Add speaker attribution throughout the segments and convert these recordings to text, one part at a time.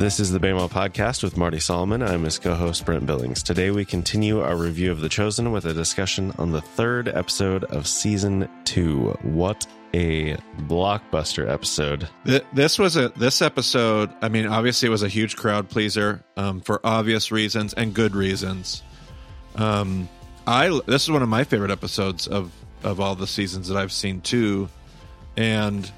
Speaker 1: This is the BEMA podcast with Marty Solomon. I'm his co host, Brent Billings. Today, we continue our review of The Chosen with a discussion on the third episode of season two. What a blockbuster episode.
Speaker 2: This was a this episode. I mean, obviously, it was a huge crowd pleaser um, for obvious reasons and good reasons. Um, I this is one of my favorite episodes of of all the seasons that I've seen too, and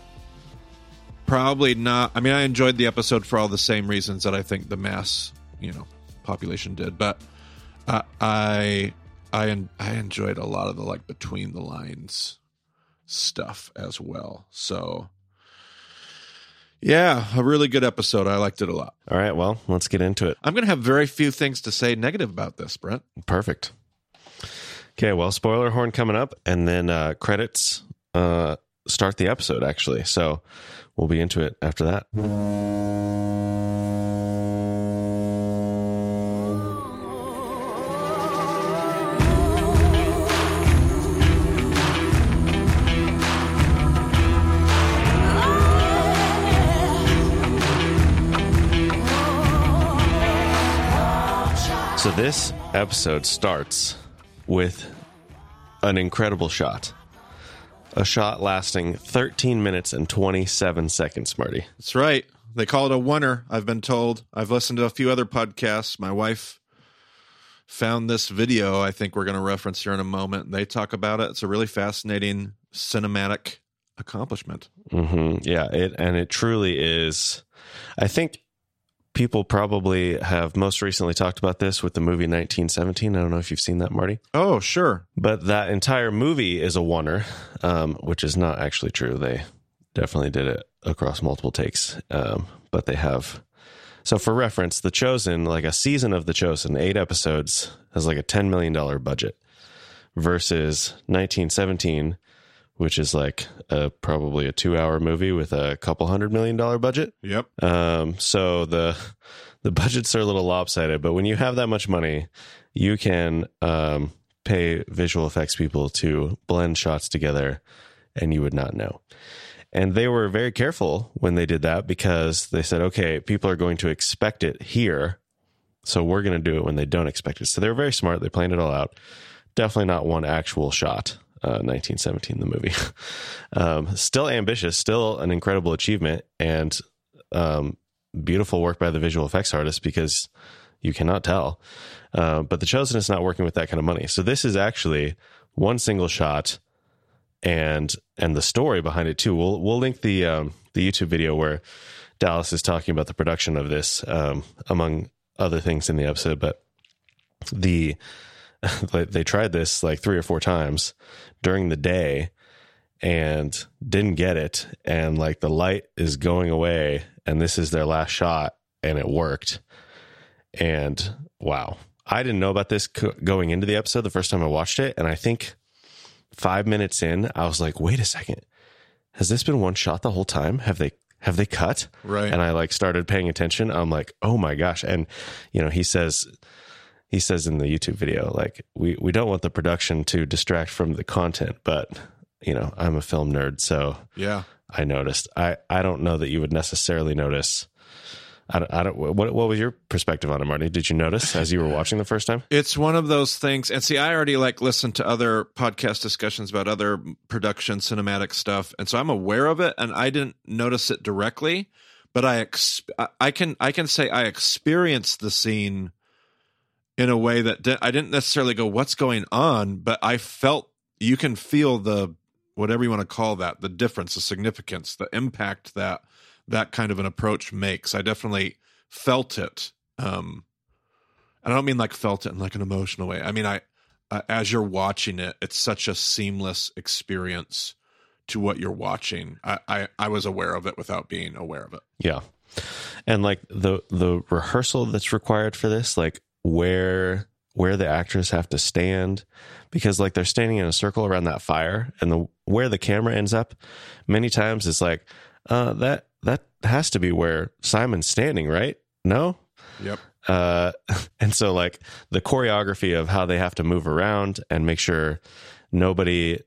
Speaker 2: probably not. I mean, I enjoyed the episode for all the same reasons that I think the mass you know population did, but I I I, I enjoyed a lot of the like between the lines stuff as well. So. Yeah, a really good episode. I liked it a lot.
Speaker 1: All right, well, let's get into it.
Speaker 2: I'm going to have very few things to say negative about this, Brent.
Speaker 1: Perfect. Okay, well, spoiler horn coming up, and then uh, credits uh, start the episode, actually. So we'll be into it after that. So this episode starts with an incredible shot. A shot lasting 13 minutes and 27 seconds, Marty.
Speaker 2: That's right. They call it a oneer, I've been told. I've listened to a few other podcasts. My wife found this video I think we're going to reference here in a moment. They talk about it. It's a really fascinating cinematic accomplishment.
Speaker 1: hmm Yeah, it and it truly is. I think people probably have most recently talked about this with the movie 1917. I don't know if you've seen that, Marty.
Speaker 2: Oh, sure.
Speaker 1: But that entire movie is a oneer, um, which is not actually true. They definitely did it across multiple takes, um, but they have. So, for reference, The Chosen, like a season of The Chosen, eight episodes, has like a $10 million budget versus 1917, which is like a, probably a two hour movie with a couple hundred million dollar budget.
Speaker 2: Yep.
Speaker 1: Um, so the the budgets are a little lopsided, but when you have that much money, you can um, pay visual effects people to blend shots together, and you would not know. And they were very careful when they did that because they said, okay, people are going to expect it here. So we're going to do it when they don't expect it. So they were very smart. They planned it all out. Definitely not one actual shot. Uh, 1917, the movie. um, still ambitious, still an incredible achievement, and um, beautiful work by the visual effects artist because you cannot tell. Uh, but The Chosen is not working with that kind of money. So this is actually one single shot and and the story behind it too. We'll we'll link the um, the YouTube video where Dallas is talking about the production of this, um, among other things in the episode. But the they tried this like three or four times during the day and didn't get it, and like the light is going away, and this is their last shot, and it worked. And wow, I didn't know about this co- going into the episode the first time I watched it, and I think five minutes in, I was like, wait a second. Has this been one shot the whole time? Have they have they cut?
Speaker 2: Right.
Speaker 1: And I like started paying attention. I'm like, oh my gosh. And you know, he says he says in the YouTube video, like, we, we don't want the production to distract from the content, but you know, I'm a film nerd, so
Speaker 2: Yeah.
Speaker 1: I noticed. I, I don't know that you would necessarily notice. I don't, I don't what what was your perspective on it, Marty? Did you notice as you were watching the first time?
Speaker 2: It's one of those things. And see, I already like listened to other podcast discussions about other production cinematic stuff. And so I'm aware of it and I didn't notice it directly, but I, ex- I- I can, I can say I experienced the scene in a way that di- I didn't necessarily go, what's going on? But I felt you can feel the, whatever you want to call that, the difference, the significance, the impact that that kind of an approach makes. I definitely felt it. Um, and I don't mean like felt it in like an emotional way. I mean, I, uh, as you're watching it, it's such a seamless experience to what you're watching. I, I, I was aware of it without being aware of it.
Speaker 1: Yeah. And like the the rehearsal that's required for this, like where where the actors have to stand because like they're standing in a circle around that fire and the where the camera ends up many times it's like uh that that has to be where Simon's standing, right? No?
Speaker 2: Yep.
Speaker 1: Uh, and so like the choreography of how they have to move around and make sure nobody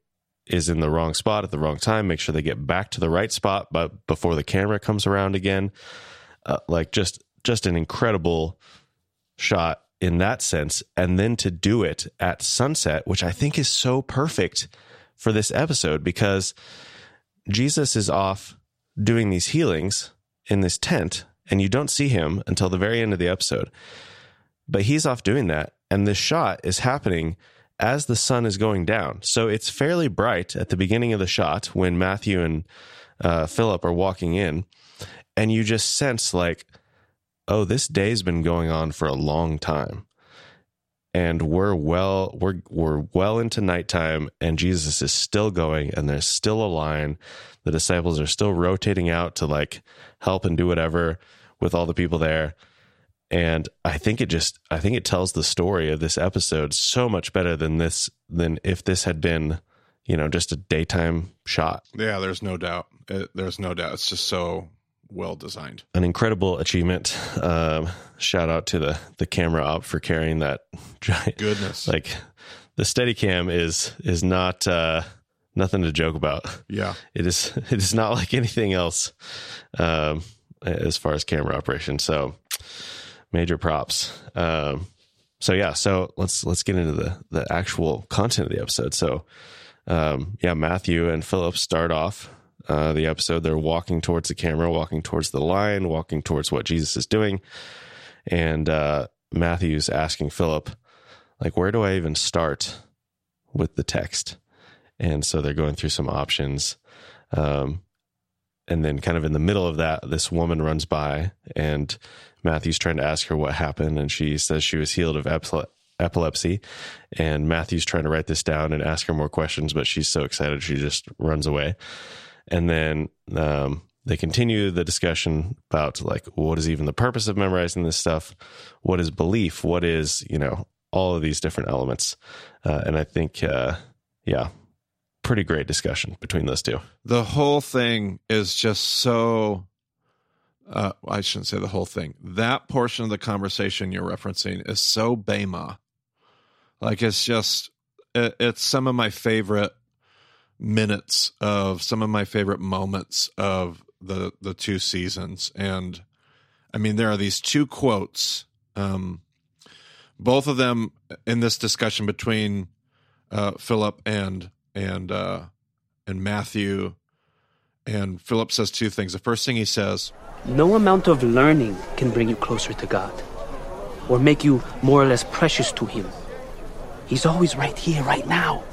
Speaker 1: is in the wrong spot at the wrong time, make sure they get back to the right spot, but before the camera comes around again, uh, like just just an incredible shot in that sense. And then to do it at sunset, which I think is so perfect for this episode because Jesus is off doing these healings in this tent and you don't see him until the very end of the episode. But he's off doing that. And this shot is happening as the sun is going down. So it's fairly bright at the beginning of the shot when Matthew and uh, Philip are walking in. And you just sense, like, oh, this day's been going on for a long time. And we're well, we're we're well into nighttime, and Jesus is still going, and there's still a line. The disciples are still rotating out to like help and do whatever with all the people there and i think it just i think it tells the story of this episode so much better than this than if this had been you know just a daytime shot
Speaker 2: Yeah, there's no doubt. It, there's no doubt. It's just so well designed.
Speaker 1: an incredible achievement um shout out to the the camera op for carrying that giant
Speaker 2: Goodness.
Speaker 1: like the steadicam is is not uh nothing to joke about
Speaker 2: yeah.
Speaker 1: it is it is not like anything else um as far as camera operation so major props um so yeah so let's let's get into the the actual content of the episode so um yeah matthew and philip start off uh the episode. They're walking towards the camera walking towards the line walking towards what jesus is doing. And uh matthew's asking philip like where do i even start with the text? And so they're going through some options. Um, and then kind of in the middle of that this woman runs by and matthew's trying to ask her what happened. And she says she was healed of epile- epilepsy. And matthew's trying to write this down and ask her more questions but she's so excited she just runs away and then um, they continue the discussion about like what is even the purpose of memorizing this stuff what is belief what is you know all of these different elements uh, and i think uh, yeah pretty great discussion between those two
Speaker 2: The whole thing is just so. Uh, I shouldn't say the whole thing. That portion of the conversation you're referencing is so Bema. Like it's just, it, it's some of my favorite minutes of some of my favorite moments of the the two seasons. And I mean, there are these two quotes, um, both of them in this discussion between uh, Philip and and uh, and Matthew. And Philip says two things. The first thing he says,
Speaker 3: No amount of learning can bring you closer to God or make you more or less precious to Him. He's always right here, right now,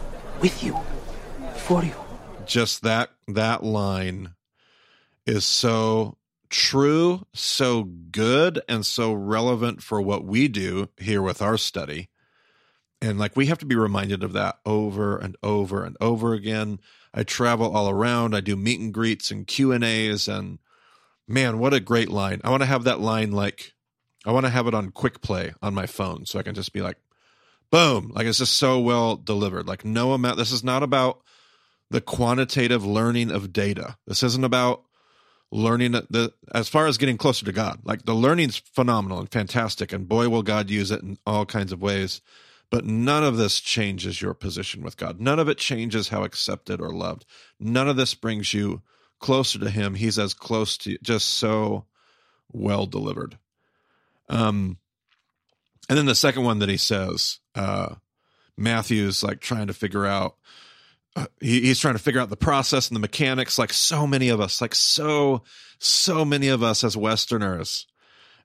Speaker 3: with you, for you.
Speaker 2: just that that line is so true, so good, and so relevant for what we do here with our study. And like we have to be reminded of that over and over and over again. I travel all around. I do meet and greets and Q and A's, and man, what a great line! I want to have that line like I want to have it on quick play on my phone, so I can just be like, boom, like it's just so well delivered. Like no amount. This is not about the quantitative learning of data. This isn't about learning the as far as getting closer to God. Like the learning's phenomenal and fantastic, and boy will God use it in all kinds of ways. But none of this changes your position with God. None of it changes how accepted or loved. None of this brings you closer to Him. He's as close to you, just so well delivered. Um, and then the second one that he says, uh, Matthew's like trying to figure out he, he's trying to figure out the process and the mechanics like so many of us like so so many of us as westerners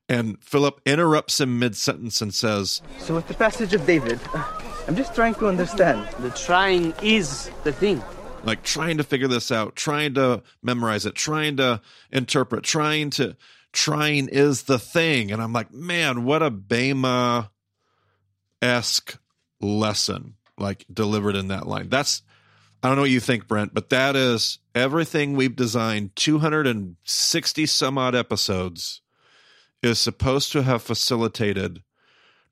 Speaker 2: and philip interrupts him mid-sentence and says
Speaker 4: So with the passage of David, uh, I'm just trying to understand.
Speaker 3: The trying is the thing.
Speaker 2: like trying to figure this out trying to memorize it trying to interpret trying to trying is the thing and i'm like man what a bema esque lesson like delivered in that line that's i don't know what you think brent but that is everything we've designed 260 some odd episodes is supposed to have facilitated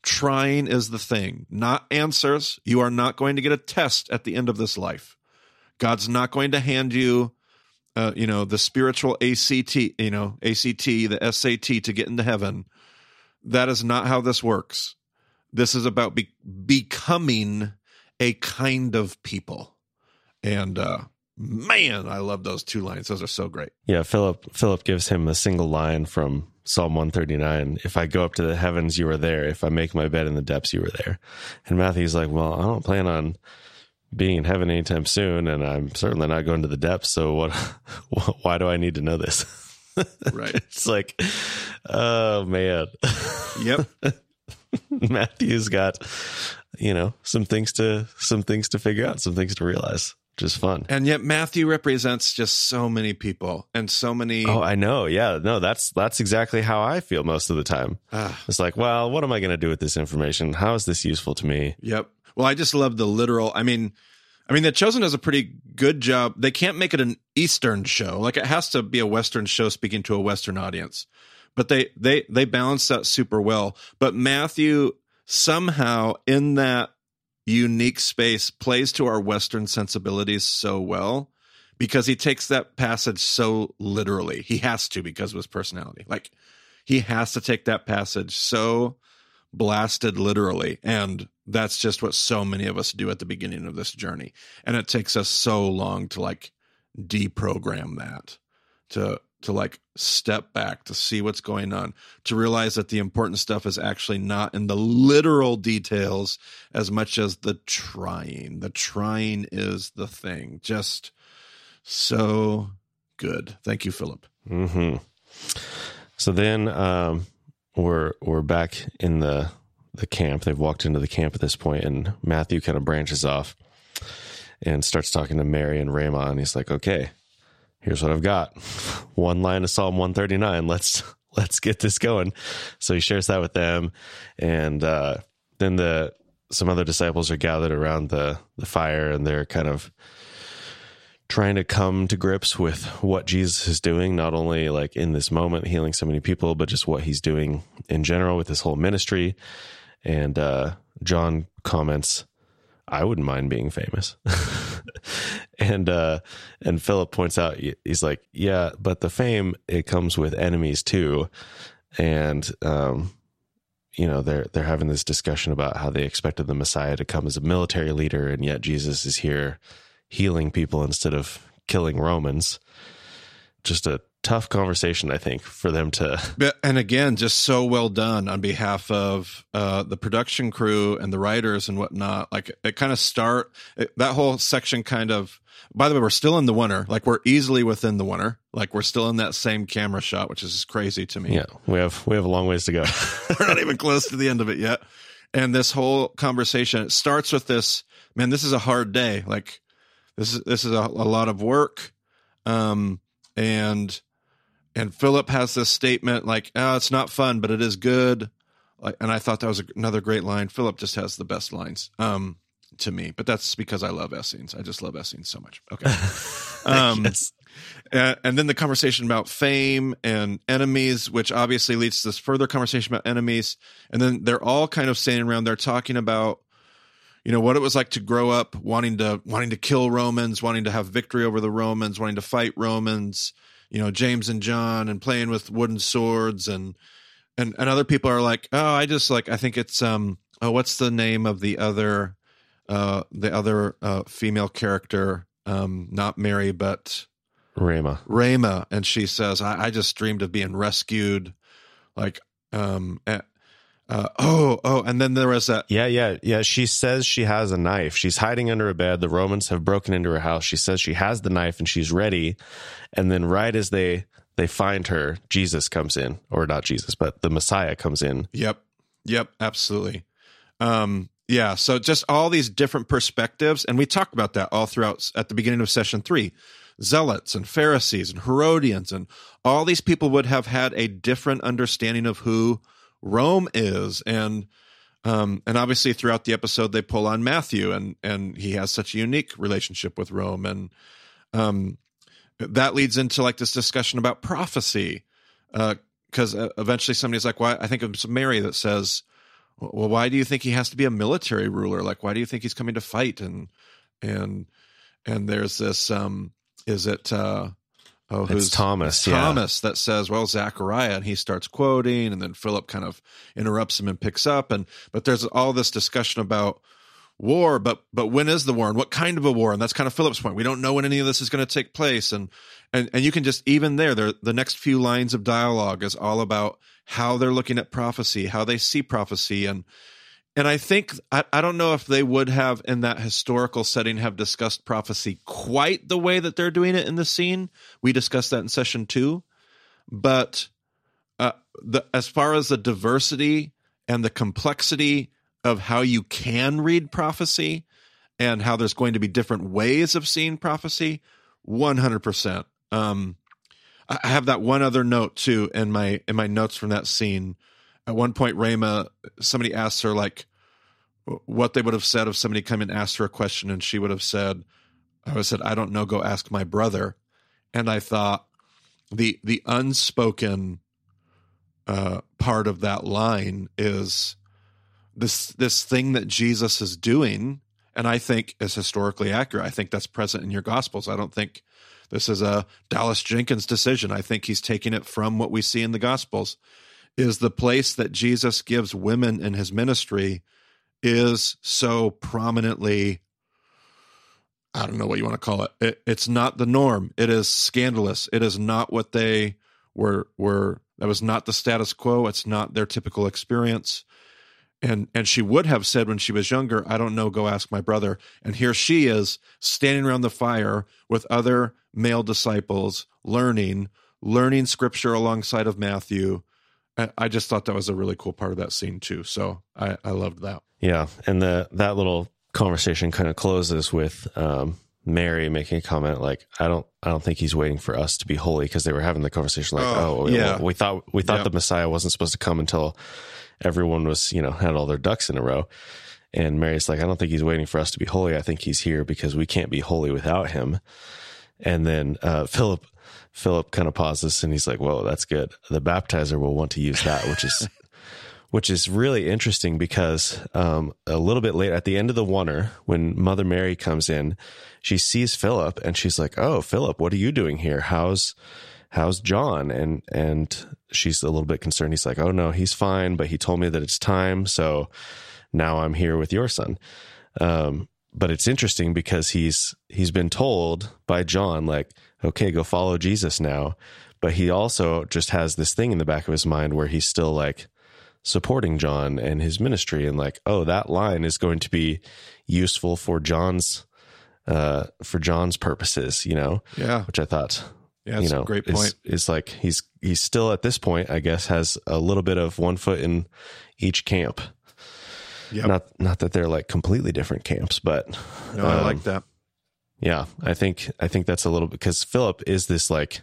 Speaker 2: trying is the thing not answers you are not going to get a test at the end of this life God's not going to hand you, uh, you know, the spiritual ACT, you know, ACT, the SAT to get into heaven. That is not how this works. This is about be- becoming a kind of people. And uh, man, I love those two lines. Those are so great.
Speaker 1: Yeah, Philip Philip gives him a single line from Psalm 139. If I go up to the heavens, you are there. If I make my bed in the depths, you are there. And Matthew's like, well, I don't plan on being in heaven anytime soon, and I'm certainly not going to the depths. So what? Why do I need to know this?
Speaker 2: Right.
Speaker 1: it's like, oh man.
Speaker 2: Yep.
Speaker 1: Matthew's got, you know, some things to some things to figure out, some things to realize, which is fun.
Speaker 2: And yet Matthew represents just so many people and so many.
Speaker 1: Oh, I know. Yeah, no, that's that's exactly how I feel most of the time.
Speaker 2: Ah.
Speaker 1: It's like, well, what am I going to do with this information? How is this useful to me?
Speaker 2: Yep. Well, I just love the literal. I mean, I mean, the Chosen does a pretty good job. They can't make it an Eastern show. Like it has to be a Western show speaking to a Western audience. But they they they balance that super well. But Matthew somehow in that unique space plays to our Western sensibilities so well because he takes that passage so literally. He has to because of his personality. Like he has to take that passage so blasted literally. And that's just what so many of us do at the beginning of this journey. And it takes us so long to like deprogram that, to to like step back, to see what's going on, to realize that the important stuff is actually not in the literal details as much as the trying. The trying is the thing. Just so good. Thank you, Philip.
Speaker 1: hmm So then um, we're we're back in the the camp. They've walked into the camp at this point, and Matthew kind of branches off and starts talking to Mary and Ramah, and he's like, "Okay, here's what I've got. One line of Psalm 139. Let's let's get this going." So he shares that with them, and uh, then the some other disciples are gathered around the the fire, and they're kind of trying to come to grips with what Jesus is doing, not only like in this moment healing so many people, but just what he's doing in general with this whole ministry. And uh, John comments, "I wouldn't mind being famous." and uh, and Philip points out, he's like, "Yeah, but the fame it comes with enemies too." And um, you know they're they're having this discussion about how they expected the Messiah to come as a military leader, and yet Jesus is here healing people instead of killing Romans. Just a tough conversation, I think, for them to.
Speaker 2: But, and again, just so well done on behalf of uh, the production crew and the writers and whatnot. Like it kind of start it, that whole section kind of. By the way, we're still in the oneer. Like we're easily within the oneer. Like we're still in that same camera shot, which is crazy to me.
Speaker 1: Yeah, we have we have a long ways to go.
Speaker 2: we're not even close to the end of it yet. And this whole conversation it starts with this. Man, this is a hard day. Like this is this is a, a lot of work. Um, and and Philip has this statement like, "Oh, it's not fun, but it is good." Like, and I thought that was another great line. Philip just has the best lines um, to me, but that's because I love Essenes. I just love Essenes so much. Okay. Um,
Speaker 1: Yes.
Speaker 2: and, and then the conversation about fame and enemies, which obviously leads to this further conversation about enemies. And then they're all kind of standing around there talking about, you know, what it was like to grow up wanting to wanting to kill Romans, wanting to have victory over the Romans, wanting to fight Romans. You know, James and John, and playing with wooden swords, and and and other people are like, oh, I just like I think it's um oh, what's the name of the other uh the other uh female character um not Mary but
Speaker 1: Ramah.
Speaker 2: Ramah, and she says, I, I just dreamed of being rescued. Like, um, uh, oh, oh, and then there was that.
Speaker 1: Yeah, yeah, yeah. She says she has a knife. She's hiding under a bed. The Romans have broken into her house. She says she has the knife and she's ready. And then right as they they find her, Jesus comes in, or not Jesus, but the Messiah comes in.
Speaker 2: Yep, yep, absolutely. Um, yeah. So just all these different perspectives, and we talked about that all throughout at the beginning of session three. Zealots and Pharisees and Herodians and all these people would have had a different understanding of who Rome is, and um, and obviously throughout the episode they pull on Matthew, and and he has such a unique relationship with Rome, and um, that leads into like this discussion about prophecy, uh, because uh, eventually somebody's like, "Why?" I think it's Mary that says, "Well, why do you think he has to be a military ruler? Like, why do you think he's coming to fight?" And and and there's this, um, is it? Uh, Oh,
Speaker 1: It's
Speaker 2: who's
Speaker 1: Thomas, yeah.
Speaker 2: Thomas that says, "Well, Zachariah," and he starts quoting, and then Philip kind of interrupts him and picks up, and but there's all this discussion about war, but but when is the war and what kind of a war? And that's kind of Philip's point. We don't know when any of this is going to take place, and and and you can just even there, there the next few lines of dialogue is all about how they're looking at prophecy, how they see prophecy, and and I think I, I don't know if they would have in that historical setting have discussed prophecy quite the way that they're doing it in the scene. We discussed that in session two, but uh, the as far as the diversity and the complexity of how you can read prophecy and how there's going to be different ways of seeing prophecy 100% um i have that one other note too in my in my notes from that scene at one point ramah somebody asks her like what they would have said if somebody come and asked her a question and she would have said i would have said i don't know go ask my brother and i thought the the unspoken uh part of that line is this this thing that Jesus is doing, and I think is historically accurate. I think that's present in your gospels. I don't think this is a Dallas Jenkins decision. I think he's taking it from what we see in the gospels. Is the place that Jesus gives women in his ministry is so prominently I don't know what you want to call it. it. It's not the norm. It is scandalous. It is not what they were were that was not the status quo. It's not their typical experience and and she would have said when she was younger i don't know go ask my brother and here she is standing around the fire with other male disciples learning learning scripture alongside of matthew i just thought that was a really cool part of that scene too so i i loved that
Speaker 1: yeah and the that little conversation kind of closes with um Mary making a comment like, "I don't, I don't think he's waiting for us to be holy," because they were having the conversation like, "Oh, oh yeah, well, we thought we thought the Messiah wasn't supposed to come until everyone was, you know, had all their ducks in a row. And Mary's like, I don't think he's waiting for us to be holy. I think he's here because we can't be holy without him. And then uh, Philip, Philip kind of pauses and he's like, "Whoa, that's good. The baptizer will want to use that," which is, which is really interesting because um, a little bit later at the end of the oneer, when Mother Mary comes in, she sees Philip and she's like, "Oh, Philip, what are you doing here? How's how's John?" And and she's a little bit concerned. He's like, oh no, he's fine, but he told me that it's time. So now I'm here with your son. Um, but it's interesting because he's he's been told by John like okay go follow Jesus now but he also just has this thing in the back of his mind where he's still like supporting John and his ministry and like oh that line is going to be useful for John's uh for John's purposes you know
Speaker 2: yeah
Speaker 1: which I thought
Speaker 2: yeah, you know, great point.
Speaker 1: Is, is like he's he's still at this point, I guess, has a little bit of one foot in each camp. Yeah, not not that they're like completely different camps, but
Speaker 2: no, um, I like um, that.
Speaker 1: Yeah, I think I think that's a little bit because Philip is this like,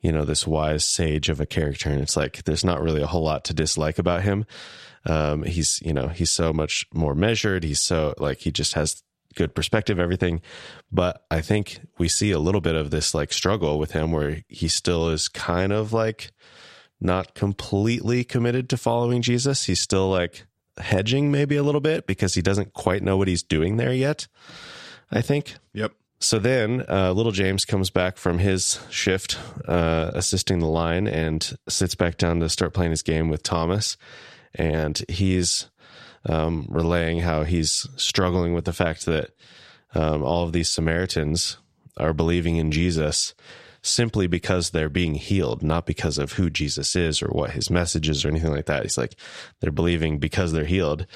Speaker 1: you know, this wise sage of a character, and it's like there's not really a whole lot to dislike about him. Um, he's you know he's so much more measured. He's so like he just has good perspective, everything. But I think we see a little bit of this like struggle with him where he still is kind of like not completely committed to following Jesus. He's still like hedging maybe a little bit because he doesn't quite know what he's doing there yet. I think.
Speaker 2: Yep.
Speaker 1: So then, uh, little James comes back from his shift, uh, assisting the line, and sits back down to start playing his game with Thomas. And he's um, relaying how he's struggling with the fact that um, all of these Samaritans are believing in Jesus simply because they're being healed, not because of who Jesus is or what his message is or anything like that. He's like, they're believing because they're healed.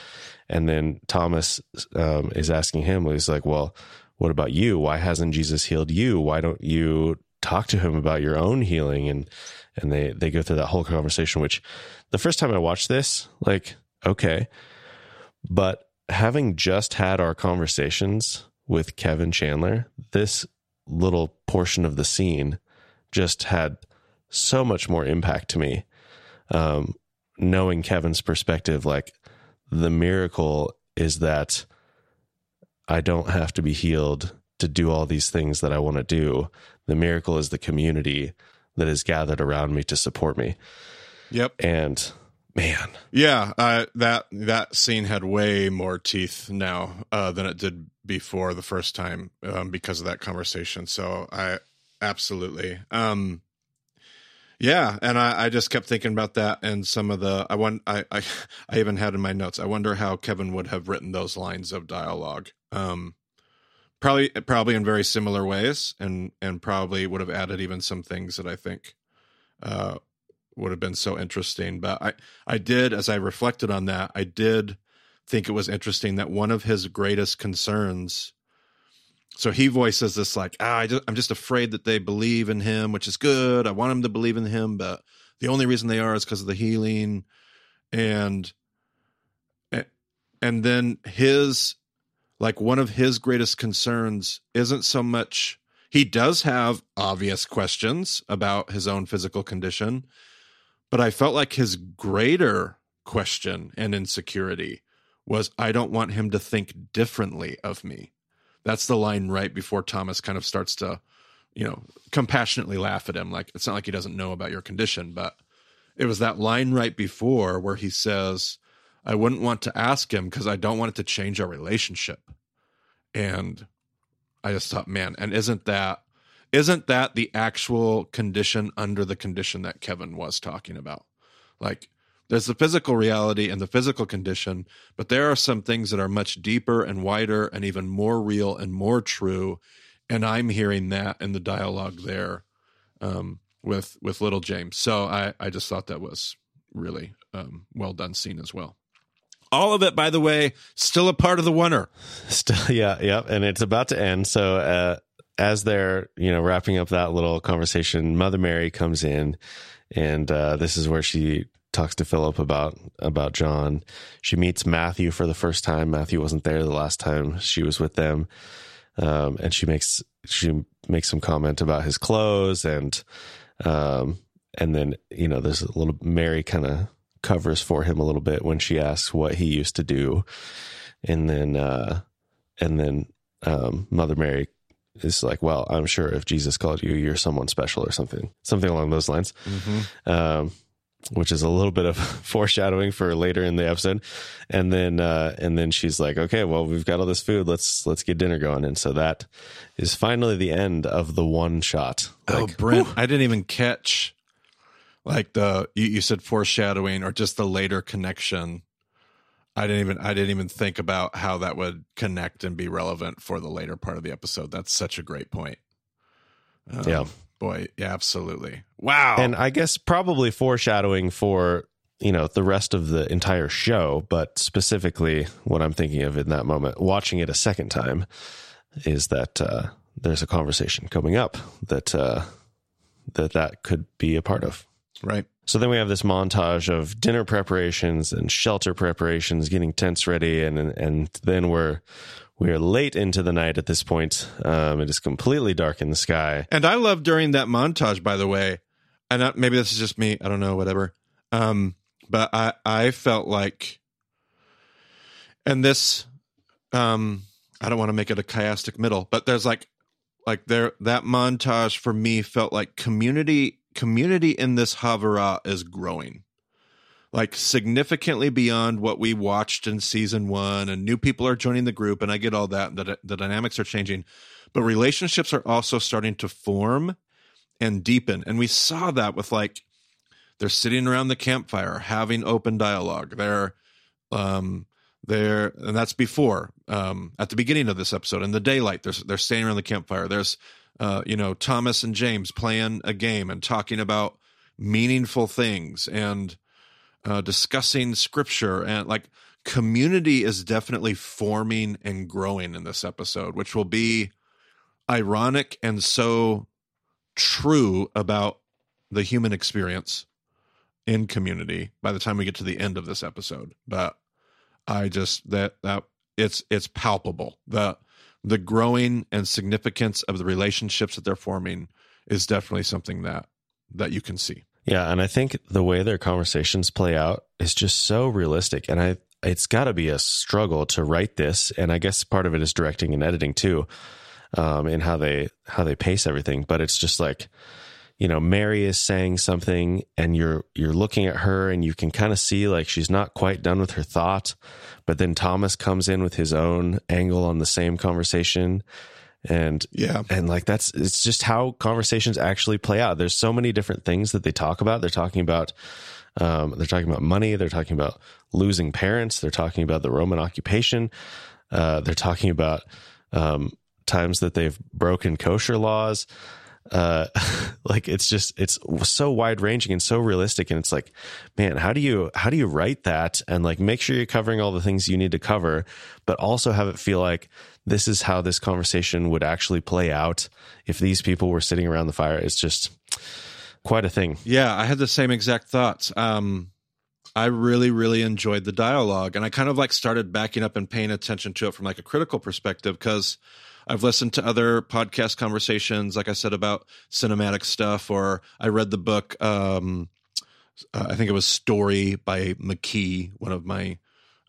Speaker 1: And then Thomas um, is asking him, he's like, well, what about you? Why hasn't Jesus healed you? Why don't you talk to him about your own healing? And, and they, they go through that whole conversation, which the first time I watched this, like, okay, but having just had our conversations with Kevin Chandler, this little portion of the scene just had so much more impact to me. Um, knowing Kevin's perspective, like the miracle is that I don't have to be healed to do all these things that I want to do. The miracle is the community that is gathered around me to support me.
Speaker 2: Yep.
Speaker 1: And man
Speaker 2: yeah uh, that that scene had way more teeth now uh, than it did before the first time um, because of that conversation so i absolutely um, Yeah, and I, I just kept thinking about that and some of the I want I, I I even had in my notes. I wonder how Kevin would have written those lines of dialogue. Um, probably probably in very similar ways, and and probably would have added even some things that I think uh, would have been so interesting. But I I did as I reflected on that, I did think it was interesting that one of his greatest concerns so he voices this like ah, I i'm just afraid that they believe in him which is good. I want them to believe in him but the only reason they are is because of the healing. And and then his like one of his greatest concerns isn't so much he does have obvious questions about his own physical condition but i felt like his greater question and insecurity was i don't want him to think differently of me that's the line right before Thomas kind of starts to, you know, compassionately laugh at him. Like it's not like he doesn't know about your condition, but it was that line right before where he says, I wouldn't want to ask him because I don't want it to change our relationship. And I just thought, man, and isn't that isn't that the actual condition under the condition that Kevin was talking about? Like there's the physical reality and the physical condition, but there are some things that are much deeper and wider and even more real and more true. And I'm hearing that in the dialogue there um, with with little James. So I I just thought that was really um, well done scene as well. All of it, by the way, still a part of the oneer.
Speaker 1: Still, yeah, yeah, and it's about to end. So uh, as they're you know wrapping up that little conversation, Mother Mary comes in, and uh, this is where she talks to Philip about about John. She meets Matthew for the first time. Matthew wasn't there the last time she was with them, um, and she makes she makes some comment about his clothes and um, and then you know there's a little Mary kind of covers for him a little bit when she asks what he used to do, and then uh, and then um, Mother Mary is like, well, I'm sure if Jesus called you, you're someone special or something, something along those lines. Mm-hmm. Um, which is a little bit of foreshadowing for later in the episode. And then uh, and then she's like, "Okay, well, we've got all this food. Let's let's get dinner going." And so that is finally the end of the one shot.
Speaker 2: Oh, like, oh, Brent, whew. I didn't even catch like the you, you said foreshadowing or just the later connection. I didn't even I didn't even think about how that would connect and be relevant for the later part of the episode. That's such a great point.
Speaker 1: Um, yeah
Speaker 2: boy, yeah, absolutely. Wow.
Speaker 1: And I guess probably foreshadowing for you know the rest of the entire show, but specifically what I'm thinking of in that moment, watching it a second time, is that uh, there's a conversation coming up that uh, that that could be a part of.
Speaker 2: Right.
Speaker 1: So then we have this montage of dinner preparations and shelter preparations, getting tents ready, and and then we're we are late into the night at this point. Um, it is completely dark in the sky.
Speaker 2: And I love during that montage, by the way, and maybe this is just me. I don't know, whatever. Um, but I, I felt like, and this, um, I don't want to make it a chiastic middle, but there's like, like there, that montage for me felt like community, community in this Havurah is growing like significantly beyond what we watched in season one and new people are joining the group and i get all that the, the dynamics are changing. But relationships are also starting to form and deepen. And we saw that with like they're sitting around the campfire having open dialogue. They're um they're and that's before um at the beginning of this episode in the daylight they're, they're standing around the campfire. There's uh you know thomas and james playing a game and talking about meaningful things. And uh, discussing scripture and like community is definitely forming and growing in this episode, which will be ironic and so true about the human experience in community by the time we get to the end of this episode. But I just that that it's it's palpable. The the growing and significance of the relationships that they're forming is definitely something that that you can see.
Speaker 1: Yeah, and I think the way their conversations play out is just so realistic and I it's got to be a struggle to write this and I guess part of it is directing and editing too. Um and how they how they pace everything, but it's just like you know, Mary is saying something and you're you're looking at her and you can kind of see like she's not quite done with her thought, but then Thomas comes in with his own angle on the same conversation and
Speaker 2: Yeah.
Speaker 1: and like that's it's just how conversations actually play out. There's so many different things that they talk about. They're talking about um, they're talking about money. They're talking about losing parents. They're talking about the roman occupation. Uh, they're talking about um, times that they've broken kosher laws. Uh like it's just it's so wide ranging and so realistic. And it's like man how do you how do you write that? And like make sure you're covering all the things you need to cover but also have it feel like this is how this conversation would actually play out if these people were sitting around the fire it's just quite a thing
Speaker 2: Yeah, I had the same exact thoughts. Um, I really, really enjoyed the dialogue, and I kind of like started backing up and paying attention to it from like a critical perspective because I've listened to other podcast conversations, like I said about cinematic stuff, or I read the book. Um, uh, I think it was Story by McKee, one of my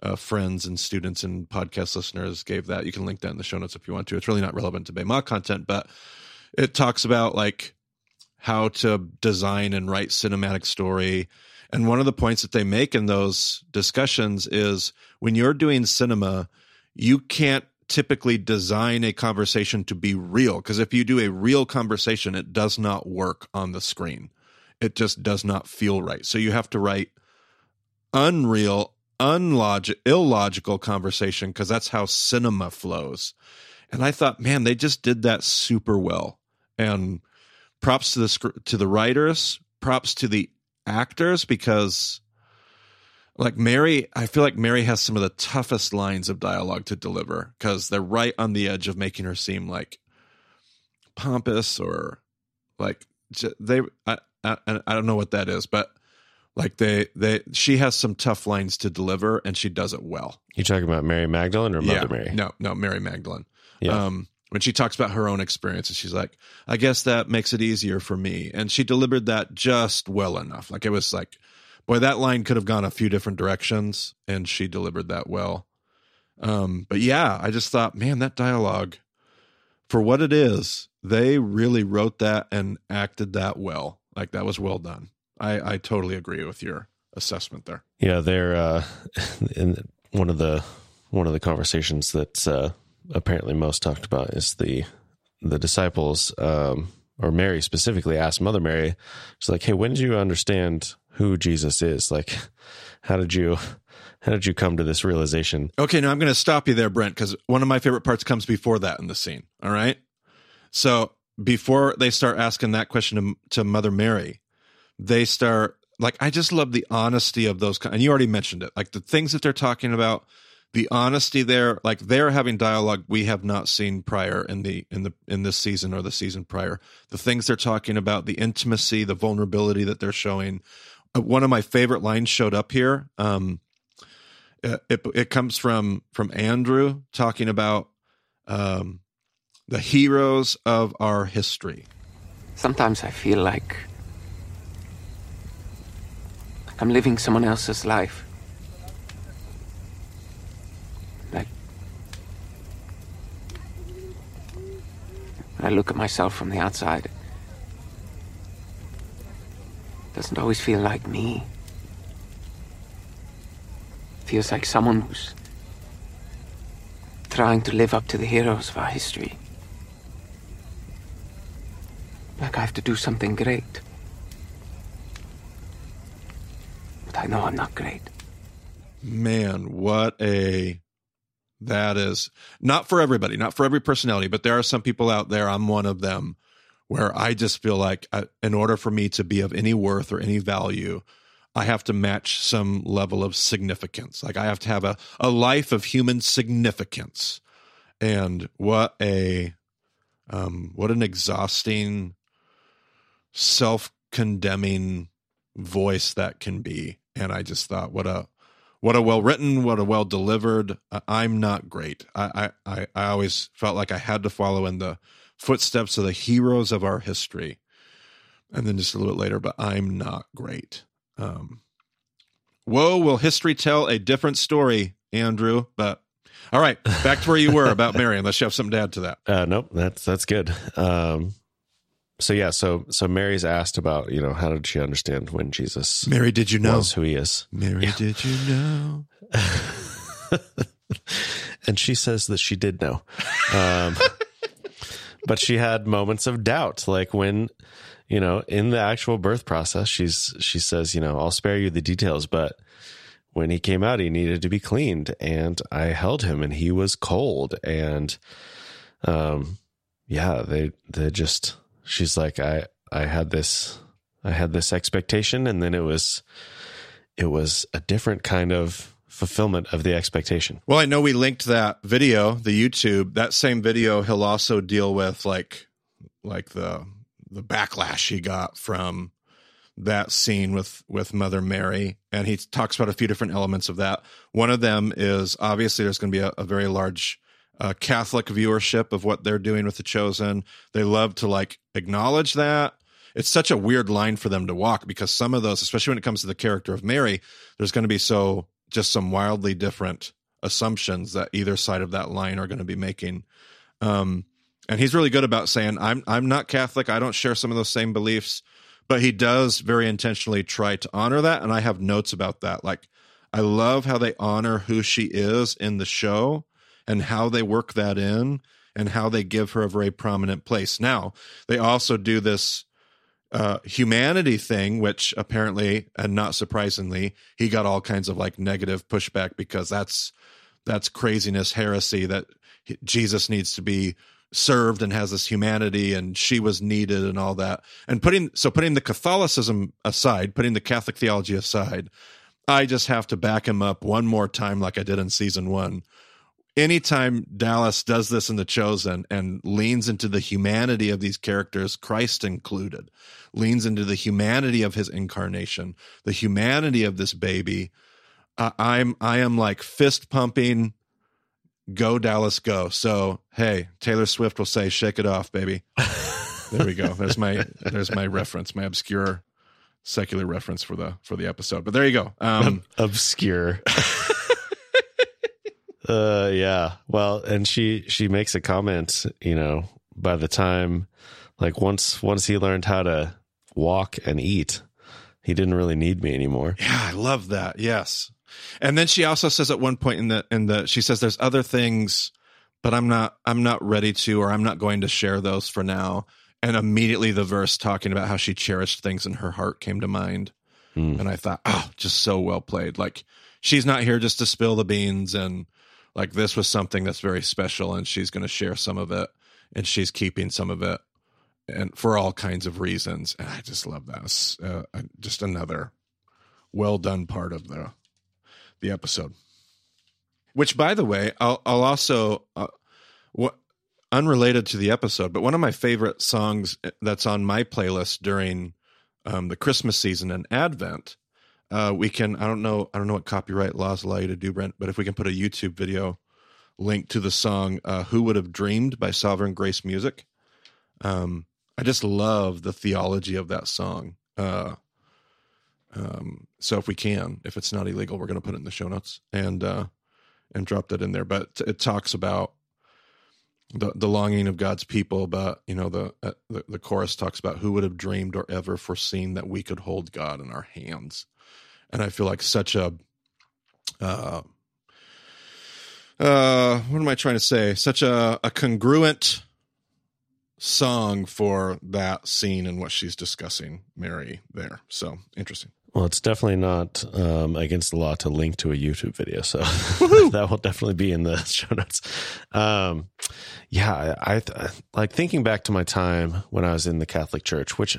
Speaker 2: uh, friends and students and podcast listeners gave that. You can link that in the show notes if you want to. It's really not relevant to Bema content, but it talks about like how to design and write cinematic story. And one of the points that they make in those discussions is when you're doing cinema, you can't typically design a conversation to be real because if you do a real conversation, it does not work on the screen. It just does not feel right. So you have to write unreal, unlogic, illogical conversation because that's how cinema flows. And I thought, man, they just did that super well. And props to the to the writers, props to the actors because like Mary, I feel like Mary has some of the toughest lines of dialogue to deliver because they're right on the edge of making her seem like pompous or like they. I, I I don't know what that is, but like they they she has some tough lines to deliver and she does it well.
Speaker 1: you talking about mary magdalene or mother mary
Speaker 2: No, no, Mary Magdalene.
Speaker 1: Yeah.
Speaker 2: Um, when she talks about her own experiences, she's like, I guess that makes it easier for me. And she delivered that just well enough. Like it was like, boy, that line could have gone a few different directions, and she delivered that well. Um, but yeah, I just thought, man, that dialogue, for what it is, they really wrote that and acted that well. Like that was well done. I, I totally agree with your assessment there.
Speaker 1: Yeah, they're uh, in one of the one of the conversations that's uh, apparently most talked about is the the disciples um, or Mary specifically asked Mother Mary, she's like, "Hey, when did you understand who Jesus is? Like, how did you how did you come to this realization?"
Speaker 2: Okay, now I'm going to stop you there, Brent, because one of my favorite parts comes before that in the scene. All right. So before they start asking that question to, to Mother Mary, they start like I just love the honesty of those. And you already mentioned it, like the things that they're talking about, the honesty there. Like they're having dialogue we have not seen prior in the in the in this season or the season prior. The things they're talking about, the intimacy, the vulnerability that they're showing. Uh, One of my favorite lines showed up here. Um, it, it, it comes from from Andrew talking about um, the heroes of our history.
Speaker 5: Sometimes I feel like I'm living someone else's life. Like I look at myself from the outside, it doesn't always feel like me. It feels like someone who's trying to live up to the heroes of our history. Like I have to do something great. But I know I'm not great.
Speaker 2: Man, what a that is not for everybody, not for every personality, but there are some people out there. I'm one of them where I just feel like I, in order for me to be of any worth or any value, I have to match some level of significance. Like I have to have a, a life of human significance. And what a um what an exhausting self-condemning voice that can be. And I just thought what a what a well written, what a well delivered. I- I'm not great. I, I I I always felt like I had to follow in the footsteps of the heroes of our history. And then just a little bit later, but I'm not great. Um, whoa, will history tell a different story, Andrew? But all right, back to where you were about Mary, unless you have something to add to that.
Speaker 1: Uh, nope, that's that's good. Um, so yeah, so so Mary's asked about you know how did she understand when Jesus
Speaker 2: Mary, did you know?
Speaker 1: who he is,
Speaker 2: Mary, did you know?
Speaker 1: and she says that she did know. Um, but she had moments of doubt, like when, you know, in the actual birth process, she's she says, you know, I'll spare you the details, but when he came out, he needed to be cleaned, and I held him, and he was cold, and, um, yeah, they they just she's like I I had this I had this expectation, and then it was it was a different kind of fulfillment of the expectation.
Speaker 2: Well, I know we linked that video, the YouTube. That same video, he'll also deal with like like the the backlash he got from that scene with with Mother Mary, and he talks about a few different elements of that. One of them is obviously there's going to be a, a very large uh, Catholic viewership of what they're doing with the Chosen. They love to like acknowledge that. It's such a weird line for them to walk because some of those, especially when it comes to the character of Mary, there's going to be so just some wildly different assumptions that either side of that line are going to be making. Um, and he's really good about saying, "I'm I'm not Catholic. I don't share some of those same beliefs." But he does very intentionally try to honor that, and I have notes about that. Like, I love how they honor who she is in the show and how they work that in and how they give her a very prominent place. Now, they also do this uh, humanity thing, which apparently, and not surprisingly, he got all kinds of like negative pushback because that's that's craziness, heresy that Jesus needs to be served and has this humanity and she was needed and all that. And putting so putting the Catholicism aside, putting the Catholic theology aside, I just have to back him up one more time like I did in season 1 anytime Dallas does this in The Chosen and leans into the humanity of these characters, Christ included, leans into the humanity of his incarnation, the humanity of this baby, uh, I'm I am like fist pumping. Go Dallas, go! So hey, Taylor Swift will say, "Shake it off, baby." there we go. There's my there's my reference, my obscure secular reference for the for the episode. But there you go. Um,
Speaker 1: Obscure. uh yeah well and she she makes a comment you know by the time like once once he learned how to walk and eat he didn't really need me anymore
Speaker 2: yeah, I love that. Yes. And then she also says at one point in the in the she says there's other things, but I'm not I'm not ready to or I'm not going to share those for now. And immediately the verse talking about how she cherished things in her heart came to mind.
Speaker 1: Hmm.
Speaker 2: And I thought, oh, just so well played. Like she's not here just to spill the beans and like this was something that's very special and she's going to share some of it and she's keeping some of it and for all kinds of reasons. And I just love that. It's, uh, just another well done part of the the episode. Which, by the way, I'll, I'll also uh, what unrelated to the episode, but one of my favorite songs that's on my playlist during um, the Christmas season and Advent. Uh, we can I don't know I don't know what copyright laws allow you to do, Brent, but if we can put a YouTube video link to the song uh, "Who Would Have Dreamed" by Sovereign Grace Music. Um, I just love the theology of that song. Uh, um, so if we can, if it's not illegal, we're going to put it in the show notes and uh, and drop that in there. But it talks about the the longing of God's people. But you know, the, uh, the the chorus talks about who would have dreamed or ever foreseen that we could hold God in our hands. And I feel like such a uh, uh, what am I trying to say? Such a, a congruent song for that scene and what she's discussing, Mary, there. So interesting.
Speaker 1: well it's definitely not um against the law to link to a youtube video so that will definitely be in the show notes um yeah i, I like thinking back to my time when i was in the catholic church which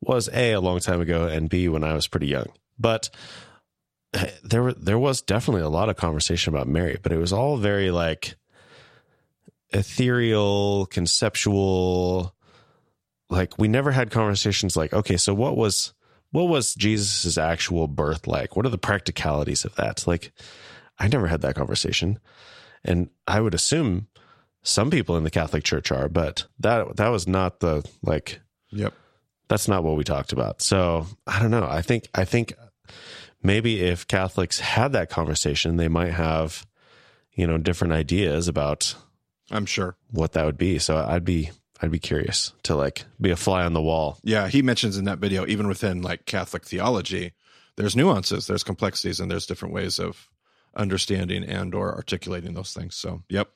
Speaker 1: was a a long time ago and b when i was pretty young but eh, there were there was definitely a lot of conversation about Mary, but it was all very like ethereal, conceptual. Like we never had conversations like, okay, so what was what was Jesus's actual birth like? What are the practicalities of that? Like I never had that conversation. And I would assume some people in the Catholic Church are, but that that was not the like
Speaker 2: Yep.
Speaker 1: that's not what we talked about. So I don't know. I think I think maybe if Catholics had that conversation, they might have, you know, different ideas about
Speaker 2: I'm sure.
Speaker 1: what that would be. So I'd be I'd be curious to like be a fly on the wall.
Speaker 2: Yeah, he mentions in that video, even within like Catholic theology, there's nuances, there's complexities, and there's different ways of understanding and or articulating those things. So, yep.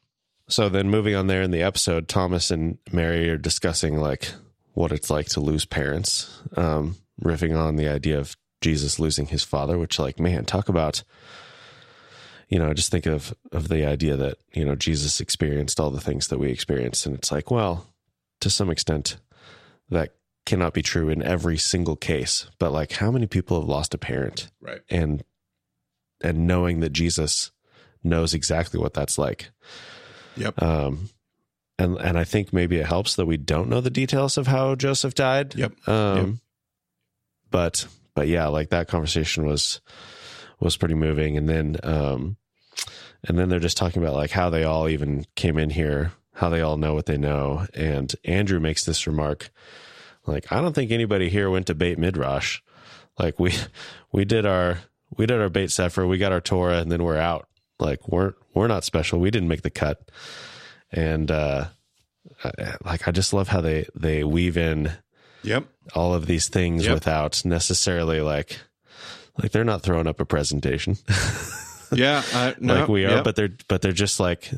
Speaker 1: so then moving on there in the episode, Thomas and Mary are discussing like what it's like to lose parents, um, riffing on the idea of Jesus losing his father, which like, man, talk about, you know, I just think of, of the idea that, you know, Jesus experienced all the things that we experienced. And it's like, well, to some extent that cannot be true in every single case, but like how many people have lost a parent
Speaker 2: Right.
Speaker 1: and, and knowing that Jesus knows exactly what that's like.
Speaker 2: Yep.
Speaker 1: Um, and and I think maybe it helps that we don't know the details of how Joseph died.
Speaker 2: Yep.
Speaker 1: Um,
Speaker 2: Yep.
Speaker 1: but but yeah, like that conversation was was pretty moving. And then um, and then they're just talking about like how they all even came in here, how they all know what they know. And Andrew makes this remark, like I don't think anybody here went to Beit Midrash. Like we we did our we did our Beit Sefer, we got our Torah, and then we're out. Like we're we're not special. We didn't make the cut. And uh, like I just love how they they weave in
Speaker 2: Yep.
Speaker 1: all of these things
Speaker 2: Yep.
Speaker 1: without necessarily like like they're not throwing up a presentation
Speaker 2: Yeah. I, no,
Speaker 1: like we are
Speaker 2: yep.
Speaker 1: but they're but they're just like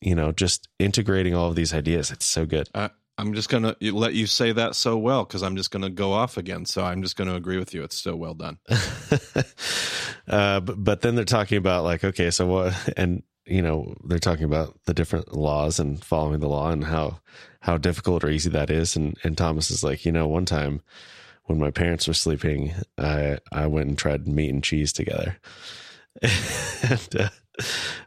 Speaker 1: you know just integrating all of these ideas it's so good
Speaker 2: I, I'm just gonna let you say that so well because I'm just gonna go off again. So I'm just gonna agree with you. It's so well done.
Speaker 1: uh but, but then they're talking about like okay so what and you know they're talking about the different laws and following the law and how how difficult or easy that is. And and Thomas is like you know one time when my parents were sleeping I I went and tried meat and cheese together. And uh,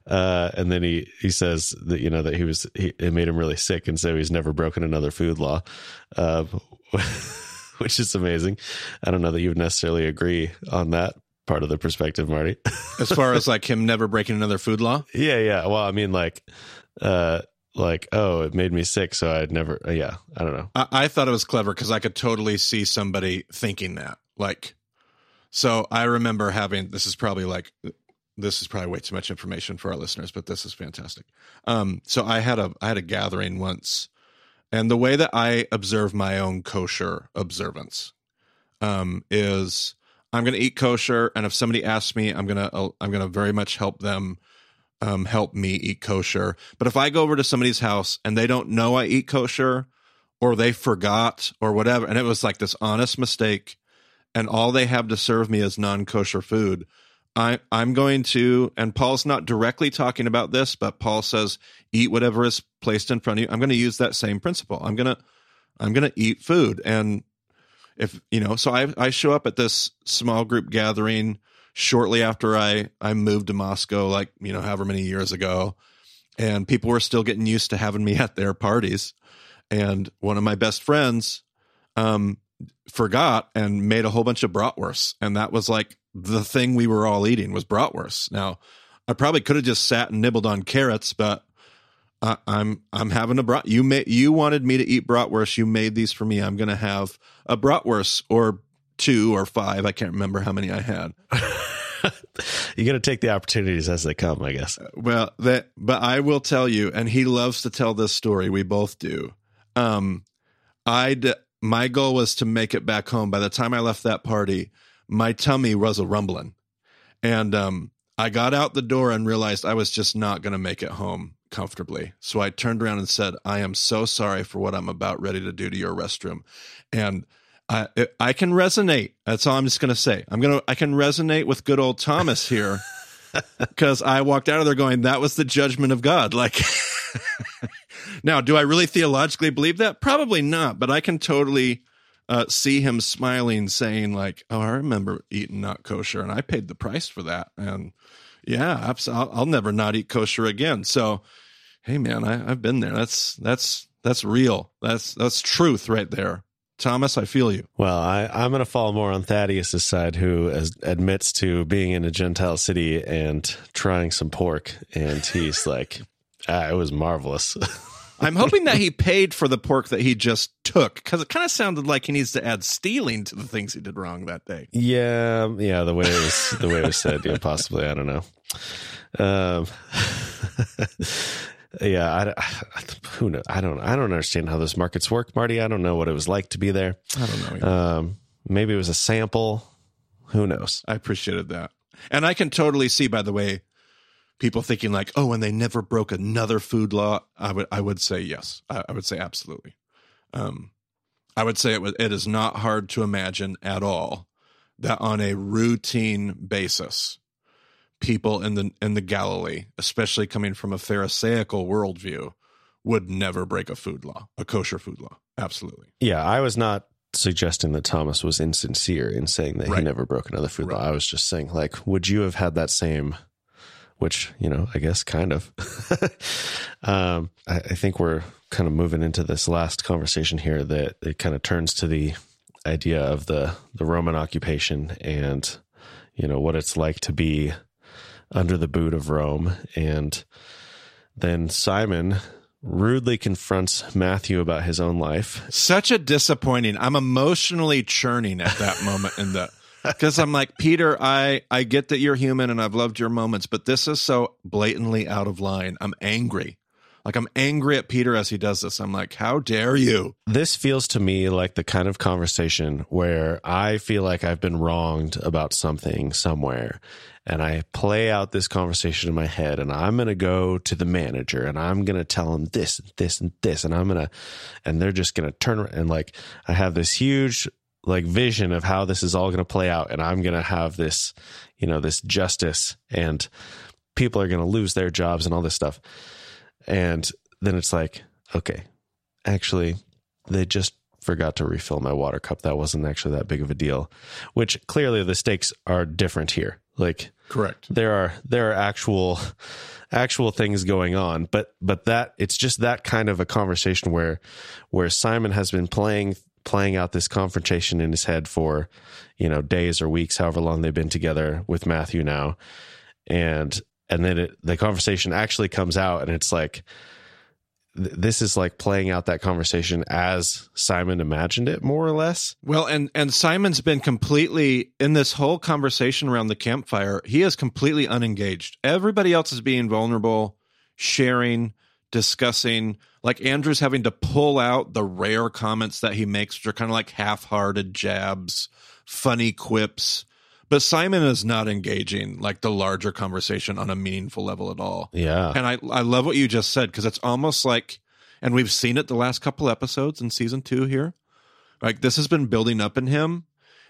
Speaker 1: uh, and then he he says that you know that he was he, it made him really sick. And so he's never broken another food law uh, which is amazing. I don't know that you would necessarily agree on that part of the perspective Marty
Speaker 2: As far as like him never breaking another food law.
Speaker 1: yeah yeah well I mean like uh like oh it made me sick so I'd never uh, yeah I don't know
Speaker 2: I, I thought it was clever because I could totally see somebody thinking that. Like, so I remember having this is probably like this is probably way too much information for our listeners, but this is fantastic. Um, so I had a I had a gathering once, and the way that I observe my own kosher observance um, is I'm going to eat kosher, and if somebody asks me, I'm gonna uh, I'm gonna very much help them um, help me eat kosher. But if I go over to somebody's house and they don't know I eat kosher, or they forgot, or whatever, and it was like this honest mistake, and all they have to serve me is non kosher food, I, I'm going to, and Paul's not directly talking about this, but Paul says, eat whatever is placed in front of you. I'm going to use that same principle. I'm going to, I'm going to eat food. And if, you know, so I, I show up at this small group gathering shortly after I, I moved to Moscow, like, you know, however many years ago. And people were still getting used to having me at their parties. And one of my best friends, um, forgot and made a whole bunch of bratwurst. And that was like the thing we were all eating was bratwurst. Now, I probably could have just sat and nibbled on carrots, but I, I'm I'm having a brat. You made you wanted me to eat bratwurst. You made these for me. I'm going to have a bratwurst or two or five. I can't remember how many I had.
Speaker 1: you got to take the opportunities as they come I guess
Speaker 2: Well, that but I will tell you, and he loves to tell this story. We both do. Um, I'd my goal was to make it back home. By the time I left that party, my tummy was a rumbling, and um, I got out the door and realized I was just not going to make it home comfortably. So I turned around and said, "I am so sorry for what I'm about ready to do to your restroom," and. I, I can resonate. That's all I'm just going to say. I'm going to, I can resonate with good old Thomas here because I walked out of there going, that was the judgment of God. Like, now, do I really theologically believe that? Probably not, but I can totally uh, see him smiling, saying, like, oh, I remember eating not kosher and I paid the price for that. And yeah, I'll, I'll never not eat kosher again. So, hey, man, I, I've been there. That's, that's, that's real. That's, that's truth right there. Thomas, I feel you.
Speaker 1: Well, I, I'm going to fall more on Thaddeus's side, who as, admits to being in a Gentile city and trying some pork, and he's like, ah, "It was marvelous."
Speaker 2: I'm hoping that he paid for the pork that he just took because it kind of sounded like he needs to add stealing to the things he did wrong that day.
Speaker 1: yeah, yeah. The way it was, the way it was said, yeah, possibly. I don't know. Um, yeah, I, who know? I don't. I don't understand how those markets work, Marty. I don't know what it was like to be there.
Speaker 2: I don't know.
Speaker 1: Um, maybe it was a sample. Who knows?
Speaker 2: I appreciated that. And I can totally see, by the way, people thinking like, oh, and they never broke another food law, I would I would say yes. I, I would say absolutely. Um, I would say it was, it is not hard to imagine at all that on a routine basis, people in the in the Galilee, especially coming from a Pharisaical worldview, would never break a food law, a kosher food law. Absolutely.
Speaker 1: Yeah, I was not suggesting that Thomas was insincere in saying that
Speaker 2: Right.
Speaker 1: he never broke another food law. I was just saying, like, would you have had that same, which, you know, I guess kind of. um, I, I think we're kind of moving into this last conversation here that it kind of turns to the idea of the, the Roman occupation and, you know, what it's like to be under the boot of Rome. And then Simon rudely confronts Matthew about his own life
Speaker 2: Such a disappointing. I'm emotionally churning at that moment in the because I'm like Peter. I I get that you're human and I've loved your moments, but this is so blatantly out of line. I'm angry. Like I'm angry at Peter as he does this. I'm like, how dare you?
Speaker 1: this feels to me like the kind of conversation where I feel like I've been wronged about something somewhere. And I play out this conversation in my head, and I'm going to go to the manager and I'm going to tell him this, and this, and this. And I'm going to, and they're just going to turn. And like, I have this huge, like, vision of how this is all going to play out. And I'm going to have this, you know, this justice, and people are going to lose their jobs and all this stuff. And then it's like, okay, actually, they just forgot to refill my water cup. That wasn't actually that big of a deal, which clearly the stakes are different here. Like
Speaker 2: Correct.
Speaker 1: there are there are actual actual things going on, but but that it's just that kind of a conversation where where Simon has been playing playing out this confrontation in his head for you know days or weeks, however long they've been together with Matthew now, and and then it, the conversation actually comes out, and it's like th- this is like playing out that conversation as Simon imagined it, more or less.
Speaker 2: Well, and and Simon's been completely in this whole conversation around the campfire. He is completely unengaged. Everybody else is being vulnerable, sharing, discussing. Like Andrew's having to pull out the rare comments that he makes, which are kind of like half-hearted jabs, funny quips. But Simon is not engaging like the larger conversation on a meaningful level at all.
Speaker 1: Yeah,
Speaker 2: And I I love what you just said because it's almost like, and we've seen it the last couple episodes in season two here. Like this has been building up in him,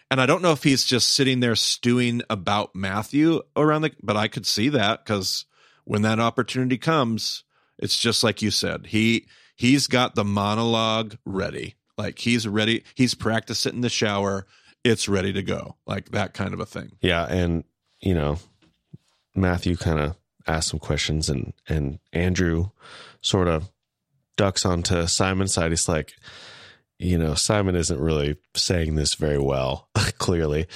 Speaker 2: and I don't know if he's just sitting there stewing about Matthew around the. But I could see that because when that opportunity comes, it's just like you said. He he's got the monologue ready. Like he's ready. He's practiced it in the shower. It's ready to go. Like that kind of a thing.
Speaker 1: Yeah, and you know, Matthew kind of asked some questions, and and Andrew sort of ducks onto Simon's side. He's like, you know, Simon isn't really saying this very well, clearly,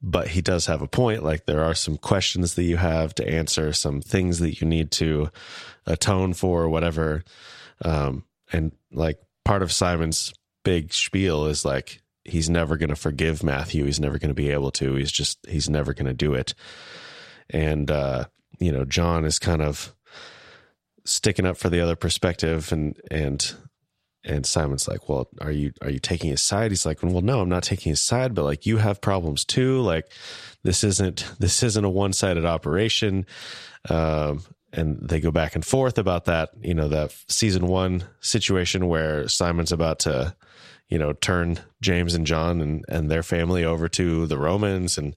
Speaker 1: but he does have a point. Like there are some questions that you have to answer, some things that you need to atone for, or whatever. Um, and like part of Simon's big spiel is like he's never going to forgive Matthew. He's never going to be able to. He's just he's never going to do it. And uh, you know, John is kind of sticking up for the other perspective, and and and Simon's like, "Well, are you are you taking his side?" He's like, "Well, no, I'm not taking his side, but like you have problems too. Like this isn't this isn't a one sided operation." Um, and they go back and forth about that, you know, that season one situation where Simon's about to, you know, turn James and John and, and their family over to the Romans. And,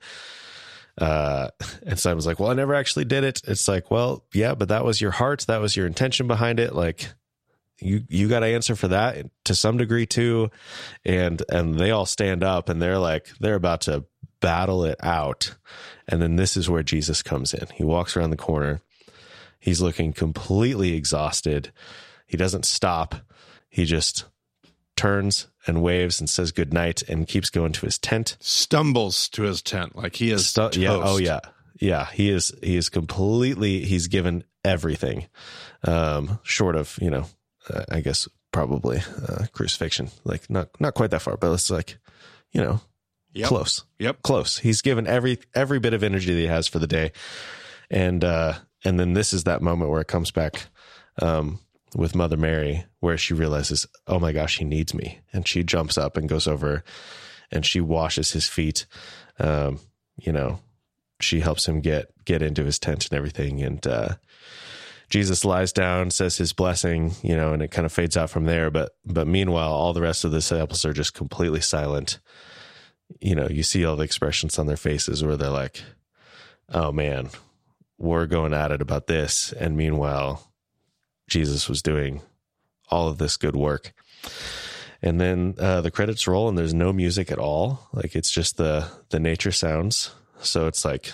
Speaker 1: uh, and Simon's like, well, I never actually did it. It's like, well, yeah, but that was your heart. That was your intention behind it. Like you, you got to answer for that to some degree too. And, and they all stand up and they're like, they're about to battle it out. And then this is where Jesus comes in. He walks around the corner. He's looking completely exhausted. He doesn't stop. He just turns and waves and says goodnight and keeps going to his tent.
Speaker 2: Stumbles to his tent like he is.
Speaker 1: Stu- yeah. Oh yeah. Yeah. He is, he is completely, he's given everything. Um, short of, you know, uh, I guess probably, uh, crucifixion, like not, not quite that far, but it's like, you know,
Speaker 2: Yep.
Speaker 1: close
Speaker 2: Yep.
Speaker 1: close. He's given every every bit of energy that he has for the day, and uh, and then this is that moment where it comes back um, with Mother Mary, where she realizes, oh my gosh, he needs me, and she jumps up and goes over, and she washes his feet, um, you know, she helps him get get into his tent and everything. And uh, Jesus lies down, says his blessing, you know, and it kind of fades out from there. But but meanwhile, all the rest of the disciples are just completely silent. You know, you see all the expressions on their faces where they're like, "Oh man, we're going at it about this," and meanwhile, Jesus was doing all of this good work. And then uh, the credits roll, and there's no music at all. Like it's just the the nature sounds. So it's like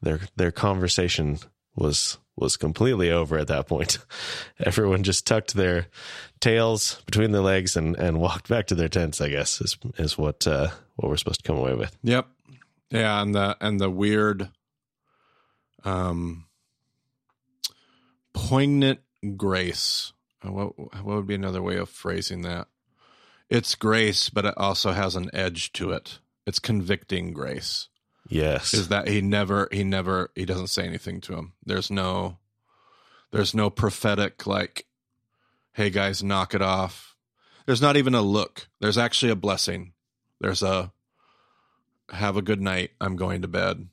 Speaker 1: their their conversation was was completely over at that point. Everyone just tucked their tails between their legs and and walked back to their tents. I guess is is what uh, what we're supposed to come away with.
Speaker 2: Yep. Yeah, and the and the weird um poignant grace. Uh, What what would be another way of phrasing that? It's grace, but it also has an edge to it. It's convicting grace.
Speaker 1: Yes,
Speaker 2: Is that he never he never he doesn't say anything to him. There's no there's no prophetic like hey guys knock it off. There's not even a look. There's actually a blessing. There's a have a good night. I'm going to bed.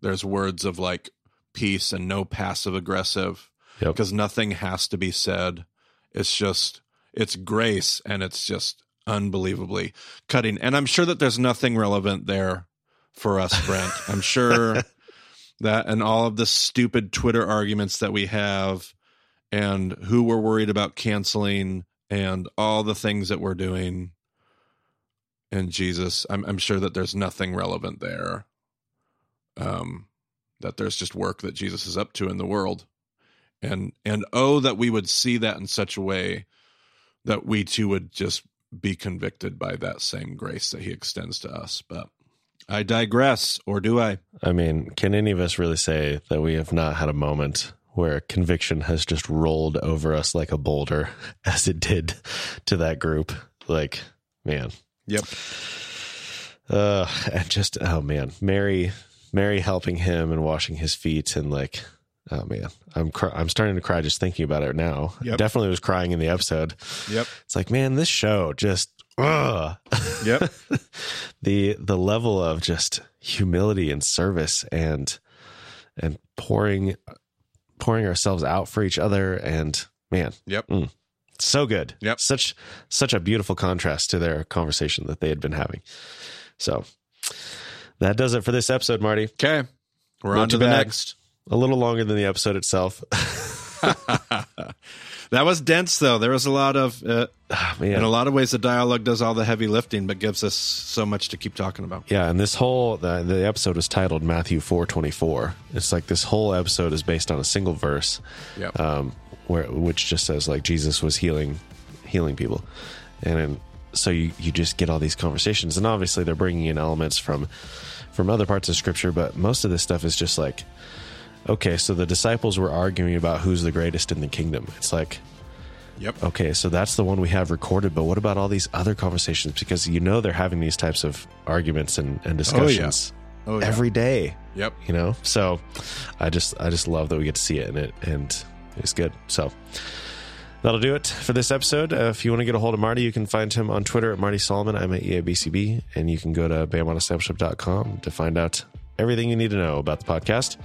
Speaker 2: There's words of like peace and no passive aggressive
Speaker 1: Yep.
Speaker 2: because nothing has to be said. It's just it's grace and it's just unbelievably cutting. And I'm sure that there's nothing relevant there for us, Brent. I'm sure that and all of the stupid Twitter arguments that we have and who we're worried about canceling and all the things that we're doing and Jesus, I'm I'm sure that there's nothing relevant there. Um that there's just work that Jesus is up to in the world. And and oh that we would see that in such a way that we too would just be convicted by that same grace that he extends to us. But I digress, or do I?
Speaker 1: I mean, can any of us really say that we have not had a moment where conviction has just rolled over us like a boulder as it did to that group? Like, man.
Speaker 2: Yep.
Speaker 1: Uh, and just, oh man, Mary, Mary helping him and washing his feet and like, oh man, I'm, cr- I'm starting to cry just thinking about it now.
Speaker 2: Yep.
Speaker 1: Definitely was crying in the episode.
Speaker 2: Yep.
Speaker 1: It's like, man, this show just, ugh.
Speaker 2: Yep.
Speaker 1: the the level of just humility and service and and pouring pouring ourselves out for each other and man
Speaker 2: Yep. Mm.
Speaker 1: so good
Speaker 2: Yep.
Speaker 1: such such a beautiful contrast to their conversation that they had been having so that does it for this episode marty
Speaker 2: Okay. We're
Speaker 1: Not
Speaker 2: on to
Speaker 1: too
Speaker 2: the
Speaker 1: bad.
Speaker 2: next.
Speaker 1: A little longer than the episode itself
Speaker 2: that was dense, though. There was a lot of, uh,
Speaker 1: Ah,
Speaker 2: in a lot of ways, the dialogue does all the heavy lifting, but gives us so much to keep talking about.
Speaker 1: Yeah, and this whole the, the episode is titled Matthew four twenty four. It's like this whole episode is based on a single verse,
Speaker 2: Yep.
Speaker 1: um, where which just says like Jesus was healing healing people, and then, so you you just get all these conversations, and obviously they're bringing in elements from from other parts of Scripture, but most of this stuff is just like, okay, so the disciples were arguing about who's the greatest in the kingdom. It's like
Speaker 2: Yep.
Speaker 1: okay, so that's the one we have recorded, but what about all these other conversations? Because you know they're having these types of arguments and, and discussions
Speaker 2: Oh, yeah.
Speaker 1: every day,
Speaker 2: Yep.
Speaker 1: you know? So I just I just love that we get to see it and it and it's good. So that'll do it for this episode. Uh, if you want to get a hold of Marty, you can find him on Twitter at Marty Solomon. I'm at EABCB, and you can go to BemaDiscipleship.com to find out everything you need to know about the podcast.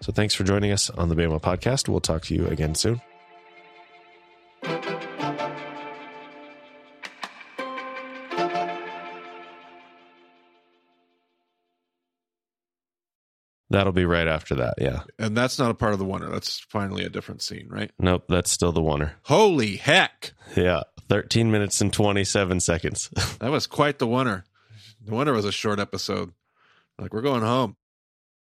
Speaker 1: So thanks for joining us on the Bema Podcast. We'll talk to you again soon. That'll be right after that. Yeah.
Speaker 2: And that's not a part of the oneer. That's finally a different scene, right?
Speaker 1: Nope. That's still the oneer.
Speaker 2: Holy heck.
Speaker 1: Yeah. 13 minutes and 27 seconds.
Speaker 2: That was quite the oneer. The oneer was a short episode. Like, we're going home.